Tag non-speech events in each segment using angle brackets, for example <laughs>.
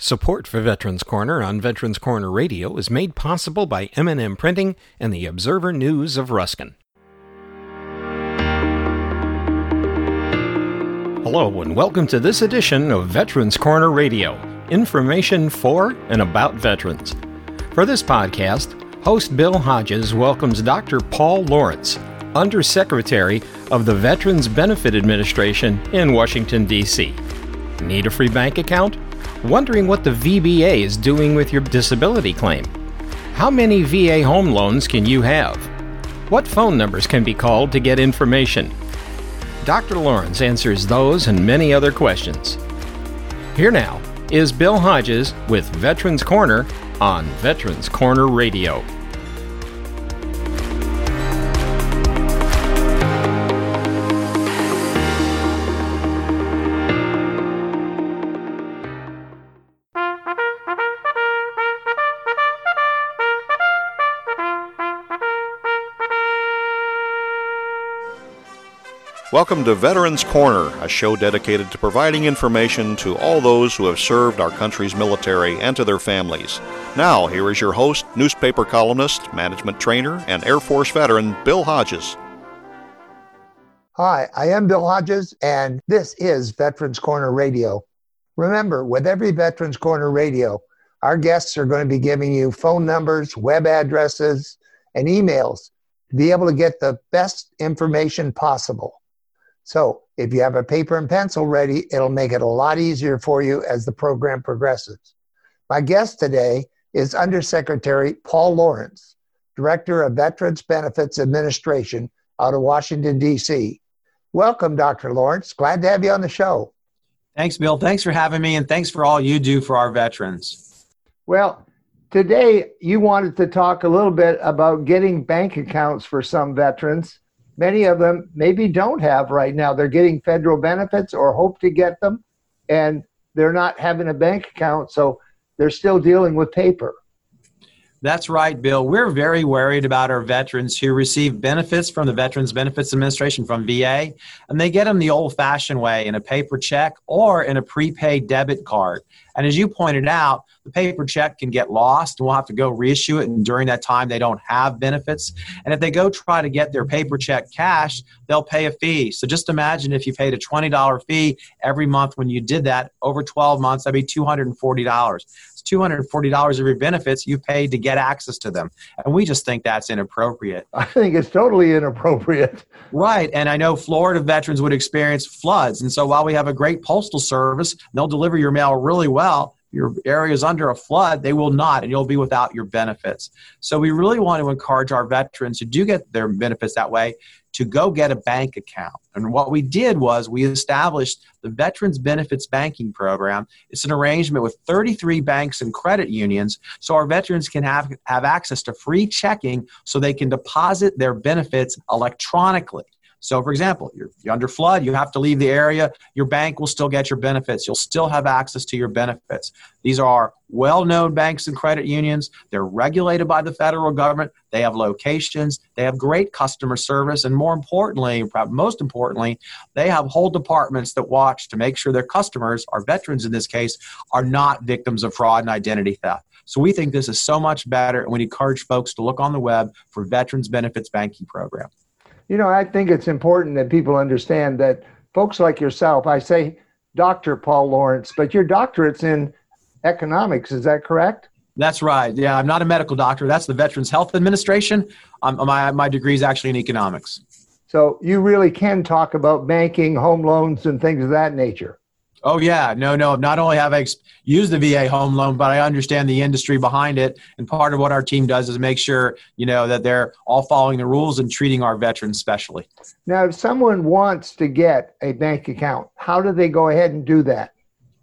Support for Veterans Corner on Veterans Corner Radio is made possible by M&M Printing and the Observer News of Ruskin. Hello and welcome to this edition of Veterans Corner Radio, information for and about veterans. For this podcast, host Bill Hodges welcomes Dr. Paul Lawrence, Undersecretary of the Veterans Benefit Administration in Washington, D.C. Need a free bank account? Wondering what the VBA is doing with your disability claim? How many VA home loans can you have? What phone numbers can be called to get information? Dr. Lawrence answers those and many other questions. Here now is Bill Hodges with Veterans Corner on Veterans Corner Radio. Welcome to Veterans Corner, a show dedicated to providing information to all those who have served our country's military and to their families. Now, here is your host, newspaper columnist, management trainer, and Air Force veteran, Bill Hodges. Hi, I am Bill Hodges, and this is Veterans Corner Radio. Remember, with every Veterans Corner Radio, our guests are going to be giving you phone numbers, web addresses, and emails to be able to get the best information possible. So if you have a paper and pencil ready, it'll make it a lot easier for you as the program progresses. My guest today is Undersecretary Paul Lawrence, Director of Veterans Benefits Administration out of Washington, D.C. Welcome, Dr. Lawrence. Glad to have you on the show. Thanks, Bill. Thanks for having me, and thanks for all you do for our veterans. Well, today you wanted to talk a little bit about getting bank accounts for some veterans many of them maybe don't have right now. They're getting federal benefits or hope to get them, and they're not having a bank account, so they're still dealing with paper. That's right, Bill. We're very worried about our veterans who receive benefits from the Veterans Benefits Administration from VA, and they get them the old fashioned way in a paper check or in a prepaid debit card. And as you pointed out, the paper check can get lost and we'll have to go reissue it. And during that time, they don't have benefits. And if they go try to get their paper check cash, they'll pay a fee. So just imagine if you paid a $20 fee every month when you did that over 12 months, that'd be $240. It's $240 of your benefits you paid to get access to them. And we just think that's inappropriate. I think it's totally inappropriate. Right. And I know Florida veterans would experience floods. And so while we have a great postal service, they'll deliver your mail really well your area is under a flood, they will not, and you'll be without your benefits. So we really want to encourage our veterans who do get their benefits that way to go get a bank account. And what we did was we established the Veterans Benefits Banking Program. It's an arrangement with 33 banks and credit unions so our veterans can have, have access to free checking so they can deposit their benefits electronically. So, for example, you're, you're, under flood, you have to leave the area, your bank will still get your benefits. You'll still have access to your benefits. These are well known banks and credit unions. They're regulated by the federal government. They have locations, they have great customer service, and more importantly, most importantly, they have whole departments that watch to make sure their customers, our veterans in this case, are not victims of fraud and identity theft. So we think this is so much better, and we encourage folks to look on the web for Veterans Benefits Banking Program. You know, I think it's important that people understand that folks like yourself, I say Dr. Paul Lawrence, but your doctorate's in economics, is that correct? That's right. Yeah, I'm not a medical doctor. That's the Veterans Health Administration. Um, my, my degree is actually in economics. So you really can talk about banking, home loans, and things of that nature. Oh yeah, no, no. Not only have I used the VA home loan, but I understand the industry behind it. And part of what our team does is make sure you know that they're all following the rules and treating our veterans specially. Now, if someone wants to get a bank account, how do they go ahead and do that?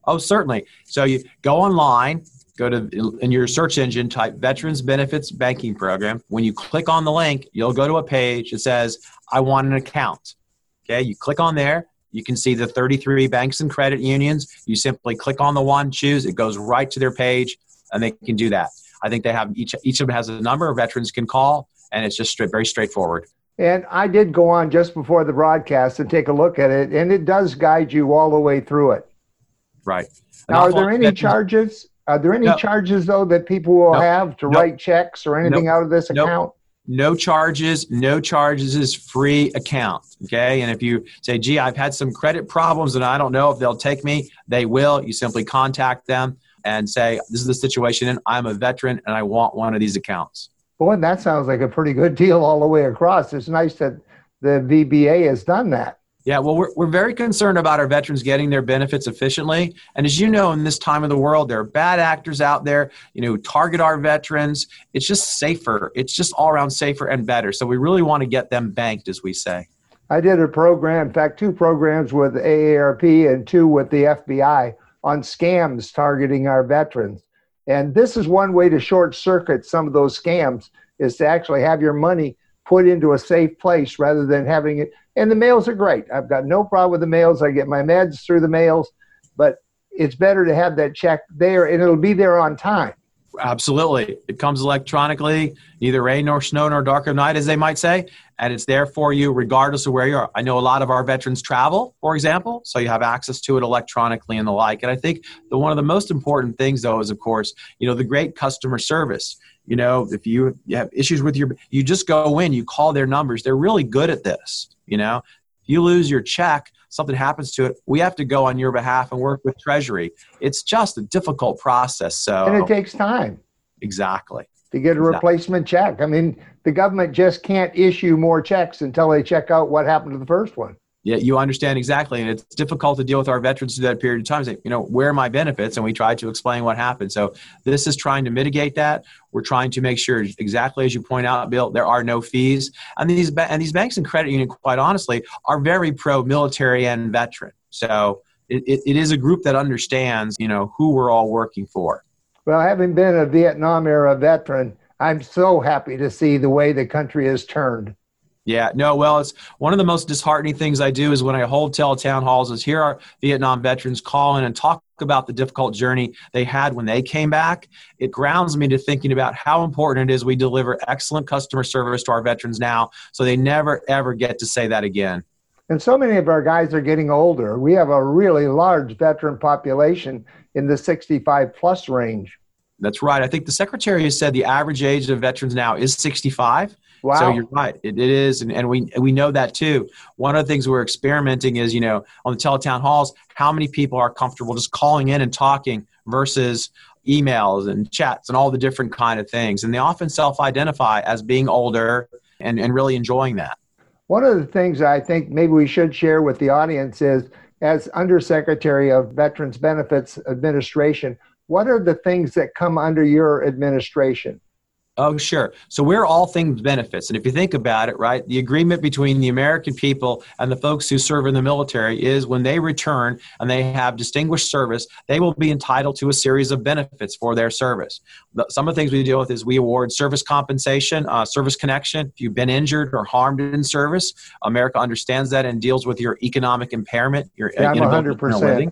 Oh, certainly. So you go online, go to in your search engine, type Veterans Benefits Banking Program. When you click on the link, you'll go to a page that says, "I want an account." Okay, you click on there you can see the 33 banks and credit unions. You simply click on the one, choose, it goes right to their page, and they can do that. I think they have each each of them has a number veterans can call, and it's just straight, very straightforward. And I did go on just before the broadcast and take a look at it, and it does guide you all the way through it. Right. Now, are there any charges? Are there any no. charges though that people will no. have to no. write checks or anything out of this account? No charges, no charges is free account. Okay. And if you say, gee, I've had some credit problems and I don't know if they'll take me, they will. You simply contact them and say, This is the situation and I'm a veteran and I want one of these accounts. Boy, that sounds like a pretty good deal all the way across. It's nice that the VBA has done that. Yeah, well, we're, we're very concerned about our veterans getting their benefits efficiently. And as you know, in this time of the world, there are bad actors out there, you know, who target our veterans. It's just safer. It's just all around safer and better. So we really want to get them banked, as we say. I did a program, in fact, two programs with AARP and two with the FBI on scams targeting our veterans. And this is one way to short circuit some of those scams is to actually have your money put into a safe place rather than having it. And the mails are great. I've got no problem with the mails. I get my meds through the mails, but it's better to have that check there and it'll be there on time. Absolutely. It comes electronically, neither rain nor snow nor dark of night, as they might say, and it's there for you regardless of where you are. I know a lot of our veterans travel, for example, so you have access to it electronically and the like. And I think the one of the most important things, though, is of course, you know, the great customer service. You know, if you, you have issues with your, you just go in, you call their numbers. They're really good at this. You know, if you lose your check, something happens to it, we have to go on your behalf and work with Treasury. It's just a difficult process. So, and it takes time. Exactly. To get a exactly. replacement check. I mean, the government just can't issue more checks until they check out what happened to the first one yeah, you understand exactly, and it's difficult to deal with our veterans through that period of time. Say, you know, where are my benefits? And we try to explain what happened. So this is trying to mitigate that. We're trying to make sure, exactly as you point out, Bill, there are no fees. And these and these banks and credit union, quite honestly, are very pro military and veteran. So it, it, it is a group that understands, you know, who we're all working for. Well, having been a Vietnam era veteran, I'm so happy to see the way the country has turned. Yeah, no, well, it's one of the most disheartening things I do is when I hold tell town halls is hear our Vietnam veterans call in and talk about the difficult journey they had when they came back. It grounds me to thinking about how important it is we deliver excellent customer service to our veterans now so they never ever get to say that again. And so many of our guys are getting older. We have a really large veteran population in the 65 plus range. That's right. I think the secretary has said the average age of veterans now is 65. Wow. So you're right. It, it is, and, and we we know that too. One of the things we're experimenting is, you know, on the teletown halls, how many people are comfortable just calling in and talking versus emails and chats and all the different kind of things. And they often self-identify as being older and, and really enjoying that. One of the things I think maybe we should share with the audience is as Undersecretary of Veterans Benefits Administration, what are the things that come under your administration? Oh, sure. So we're all things benefits. And if you think about it, right, the agreement between the American people and the folks who serve in the military is when they return and they have distinguished service, they will be entitled to a series of benefits for their service. Some of the things we deal with is we award service compensation, uh, service connection. If you've been injured or harmed in service, America understands that and deals with your economic impairment, your yeah, to living.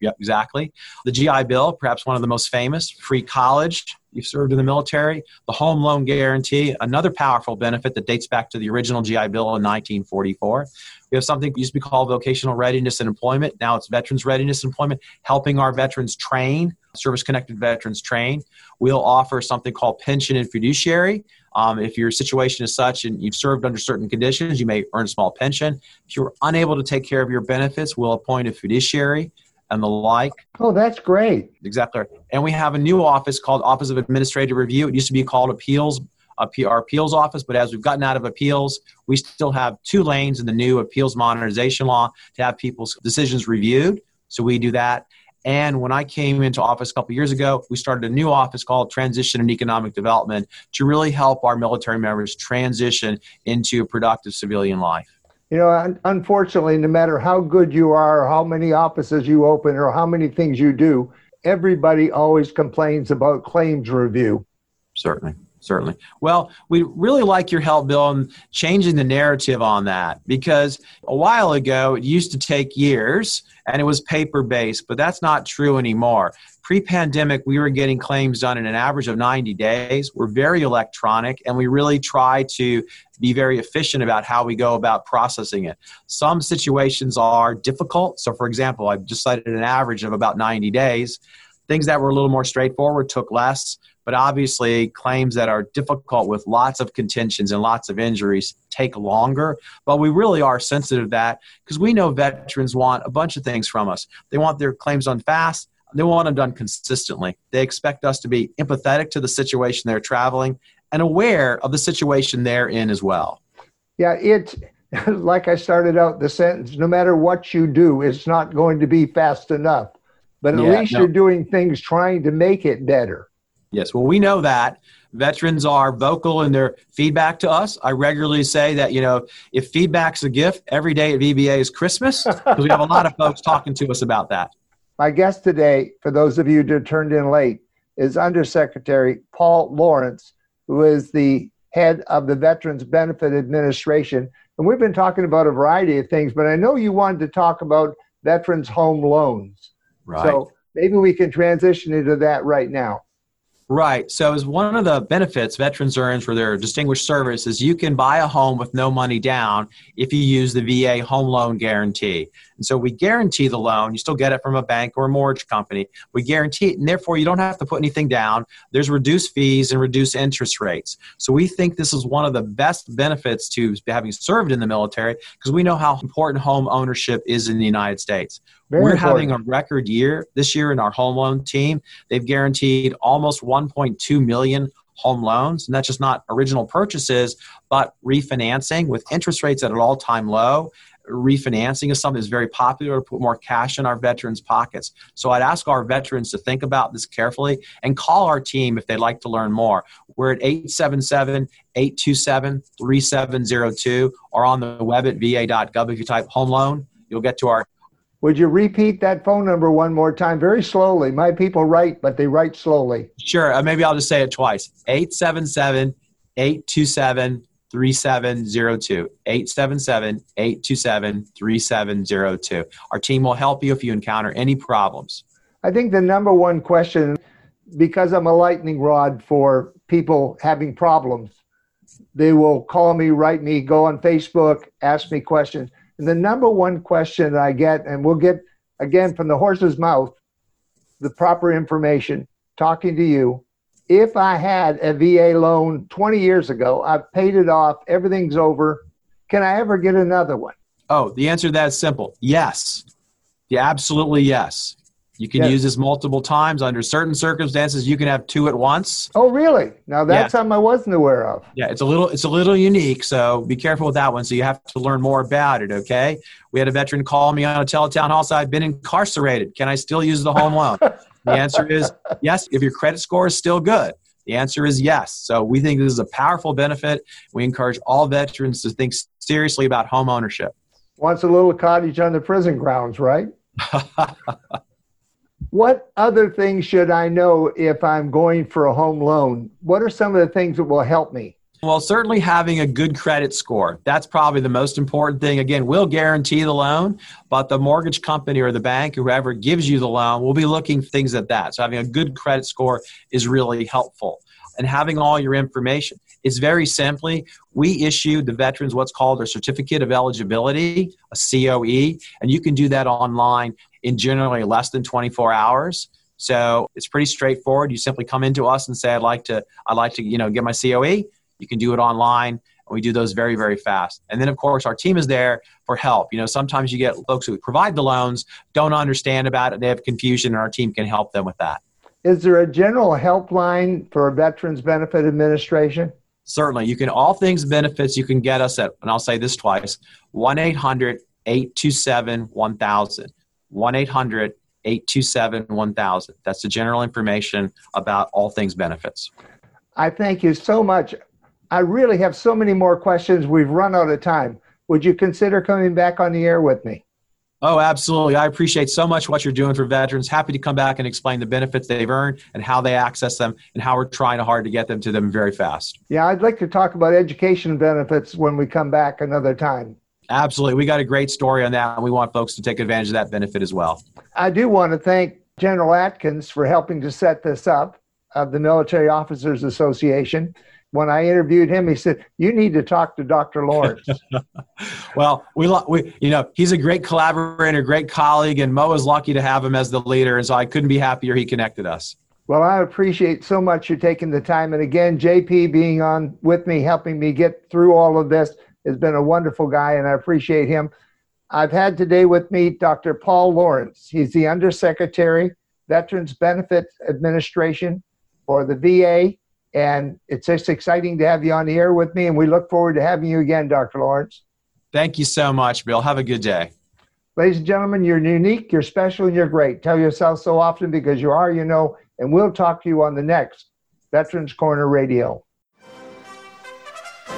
Yep, exactly. The GI Bill, perhaps one of the most famous, free college. You've served in the military. The home loan guarantee, another powerful benefit that dates back to the original GI Bill in 1944. We have something used to be called vocational readiness and employment. Now it's veterans readiness and employment, helping our veterans train, service connected veterans train. We'll offer something called pension and fiduciary. Um, if your situation is such and you've served under certain conditions, you may earn a small pension. If you're unable to take care of your benefits, we'll appoint a fiduciary and the like. Oh, that's great. Exactly. And we have a new office called Office of Administrative Review. It used to be called Appeals, uh, our appeals office, but as we've gotten out of appeals, we still have two lanes in the new appeals modernization law to have people's decisions reviewed. So we do that. And when I came into office a couple years ago, we started a new office called Transition and Economic Development to really help our military members transition into productive civilian life you know, unfortunately, no matter how good you are, or how many offices you open, or how many things you do, everybody always complains about claims review. Certainly. Certainly. Well, we really like your help, Bill, in changing the narrative on that because a while ago it used to take years and it was paper based, but that's not true anymore. Pre pandemic, we were getting claims done in an average of 90 days. We're very electronic and we really try to be very efficient about how we go about processing it. Some situations are difficult. So, for example, I've just cited an average of about 90 days. Things that were a little more straightforward took less but obviously, claims that are difficult with lots of contentions and lots of injuries take longer. But we really are sensitive to that because we know veterans want a bunch of things from us. They want their claims done fast, they want them done consistently. They expect us to be empathetic to the situation they're traveling and aware of the situation they're in as well. Yeah, it's <laughs> like I started out the sentence no matter what you do, it's not going to be fast enough. But at yeah, least no. you're doing things trying to make it better. Yes, well, we know that. Veterans are vocal in their feedback to us. I regularly say that, you know, if feedback's a gift, every day at VBA is Christmas, because we have a lot of folks talking to us about that. My guest today, for those of you who turned in late, is Undersecretary Paul Lawrence, who is the head of the Veterans Benefit Administration. And we've been talking about a variety of things, but I know you wanted to talk about veterans' home loans. Right. So maybe we can transition into that right now. Right. So, as one of the benefits veterans earns for their distinguished service is you can buy a home with no money down if you use the VA home loan guarantee. And so, we guarantee the loan. You still get it from a bank or a mortgage company. We guarantee it, and therefore, you don't have to put anything down. There's reduced fees and reduced interest rates. So, we think this is one of the best benefits to having served in the military because we know how important home ownership is in the United States. Very We're important. having a record year this year in our home loan team. They've guaranteed almost 1.2 million home loans, and that's just not original purchases, but refinancing with interest rates at an all-time low. Refinancing is something that's very popular to put more cash in our veterans' pockets. So I'd ask our veterans to think about this carefully and call our team if they'd like to learn more. We're at 877 827 3702 or on the web at va.gov. If you type home loan, you'll get to our would you repeat that phone number one more time, very slowly? My people write, but they write slowly. Sure. Uh, maybe I'll just say it twice 877 827 3702. 877 827 3702. Our team will help you if you encounter any problems. I think the number one question, because I'm a lightning rod for people having problems, they will call me, write me, go on Facebook, ask me questions the number one question I get, and we'll get again from the horse's mouth, the proper information, talking to you. If I had a VA loan 20 years ago, I've paid it off, everything's over. Can I ever get another one? Oh, the answer to that is simple yes. Yeah, absolutely yes. You can yes. use this multiple times under certain circumstances. You can have two at once. Oh, really? Now that's yeah. something I wasn't aware of. Yeah, it's a little it's a little unique, so be careful with that one. So you have to learn more about it. Okay. We had a veteran call me on a teletown hall. So I've been incarcerated. Can I still use the home loan? the answer is yes. If your credit score is still good. The answer is yes. So we think this is a powerful benefit. We encourage all veterans to think seriously about home ownership. Wants a little cottage on the prison grounds, right? <laughs> What other things should I know if I'm going for a home loan? What are some of the things that will help me? Well, certainly having a good credit score. That's probably the most important thing. Again, we'll guarantee the loan, but the mortgage company or the bank, whoever gives you the loan, will be looking things at that. So having a good credit score is really helpful. And having all your information. It's very simply, we issue the veterans what's called a certificate of eligibility, a COE, and you can do that online in generally less than 24 hours. So it's pretty straightforward. You simply come into us and say, "I'd like to, I'd like to, you know, get my COE." You can do it online, and we do those very, very fast. And then, of course, our team is there for help. You know, sometimes you get folks who provide the loans don't understand about it; they have confusion, and our team can help them with that. Is there a general helpline for Veterans Benefit Administration? Certainly, you can all things benefits. You can get us at, and I'll say this twice: one 800 827 1000 1 800 827 1000. That's the general information about all things benefits. I thank you so much. I really have so many more questions. We've run out of time. Would you consider coming back on the air with me? Oh, absolutely. I appreciate so much what you're doing for veterans. Happy to come back and explain the benefits they've earned and how they access them and how we're trying hard to get them to them very fast. Yeah, I'd like to talk about education benefits when we come back another time. Absolutely. We got a great story on that, and we want folks to take advantage of that benefit as well. I do want to thank General Atkins for helping to set this up of the Military Officers Association when I interviewed him, he said, "You need to talk to Dr. Lawrence." <laughs> well, we, we, you know, he's a great collaborator, a great colleague, and Mo is lucky to have him as the leader, and so I couldn't be happier he connected us. Well, I appreciate so much you taking the time, and again, JP being on with me, helping me get through all of this, has been a wonderful guy, and I appreciate him. I've had today with me Dr. Paul Lawrence. He's the Undersecretary, Veterans Benefits Administration for the VA and it's just exciting to have you on the air with me, and we look forward to having you again, Dr. Lawrence. Thank you so much, Bill. Have a good day. Ladies and gentlemen, you're unique, you're special, and you're great. Tell yourself so often because you are, you know, and we'll talk to you on the next Veterans Corner Radio.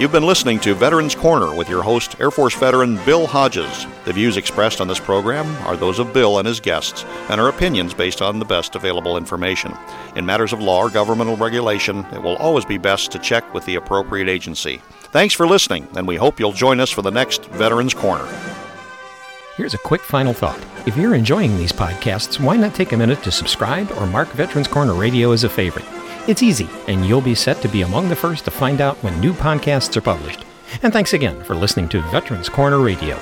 You've been listening to Veterans Corner with your host, Air Force veteran Bill Hodges. The views expressed on this program are those of Bill and his guests and are opinions based on the best available information. In matters of law or governmental regulation, it will always be best to check with the appropriate agency. Thanks for listening, and we hope you'll join us for the next Veterans Corner. Here's a quick final thought. If you're enjoying these podcasts, why not take a minute to subscribe or mark Veterans Corner Radio as a favorite? It's easy, and you'll be set to be among the first to find out when new podcasts are published. And thanks again for listening to Veterans Corner Radio.